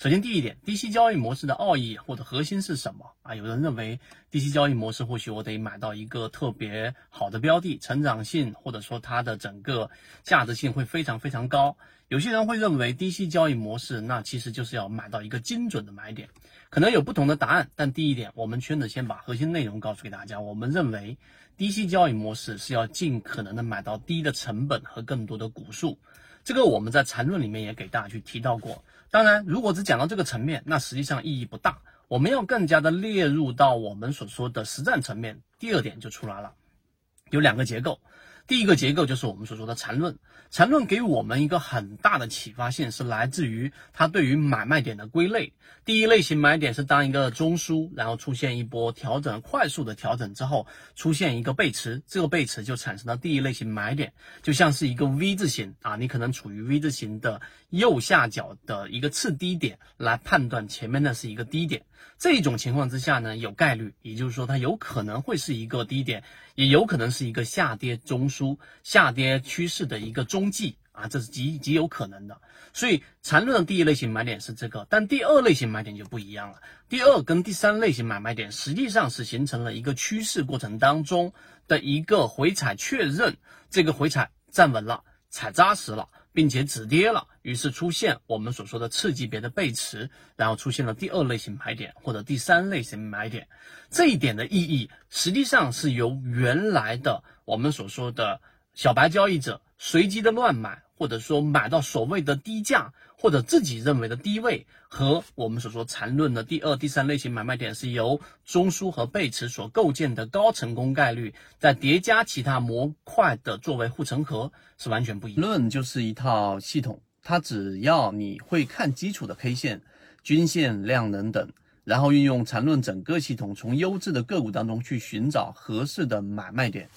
首先，第一点，低息交易模式的奥义或者核心是什么啊？有人认为低息交易模式或许我得买到一个特别好的标的，成长性或者说它的整个价值性会非常非常高。有些人会认为低息交易模式那其实就是要买到一个精准的买点，可能有不同的答案。但第一点，我们圈子先把核心内容告诉给大家。我们认为低息交易模式是要尽可能的买到低的成本和更多的股数。这个我们在缠论里面也给大家去提到过。当然，如果只讲到这个层面，那实际上意义不大。我们要更加的列入到我们所说的实战层面。第二点就出来了，有两个结构。第一个结构就是我们所说的缠论，缠论给我们一个很大的启发性，是来自于它对于买卖点的归类。第一类型买点是当一个中枢，然后出现一波调整，快速的调整之后，出现一个背驰，这个背驰就产生了第一类型买点，就像是一个 V 字形啊，你可能处于 V 字形的右下角的一个次低点，来判断前面的是一个低点。这种情况之下呢，有概率，也就是说它有可能会是一个低点，也有可能是一个下跌中枢、出下跌趋势的一个踪迹啊，这是极极有可能的。所以缠论的第一类型买点是这个，但第二类型买点就不一样了。第二跟第三类型买卖点实际上是形成了一个趋势过程当中的一个回踩确认，这个回踩站稳了，踩扎实了。并且止跌了，于是出现我们所说的次级别的背驰，然后出现了第二类型买点或者第三类型买点。这一点的意义实际上是由原来的我们所说的小白交易者随机的乱买。或者说买到所谓的低价，或者自己认为的低位，和我们所说缠论的第二、第三类型买卖点是由中枢和背驰所构建的高成功概率，再叠加其他模块的作为护城河，是完全不一样。论就是一套系统，它只要你会看基础的 K 线、均线、量能等，然后运用缠论整个系统，从优质的个股当中去寻找合适的买卖点。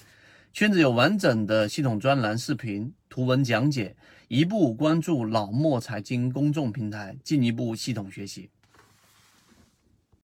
圈子有完整的系统专栏、视频、图文讲解，一步关注老莫财经公众平台，进一步系统学习。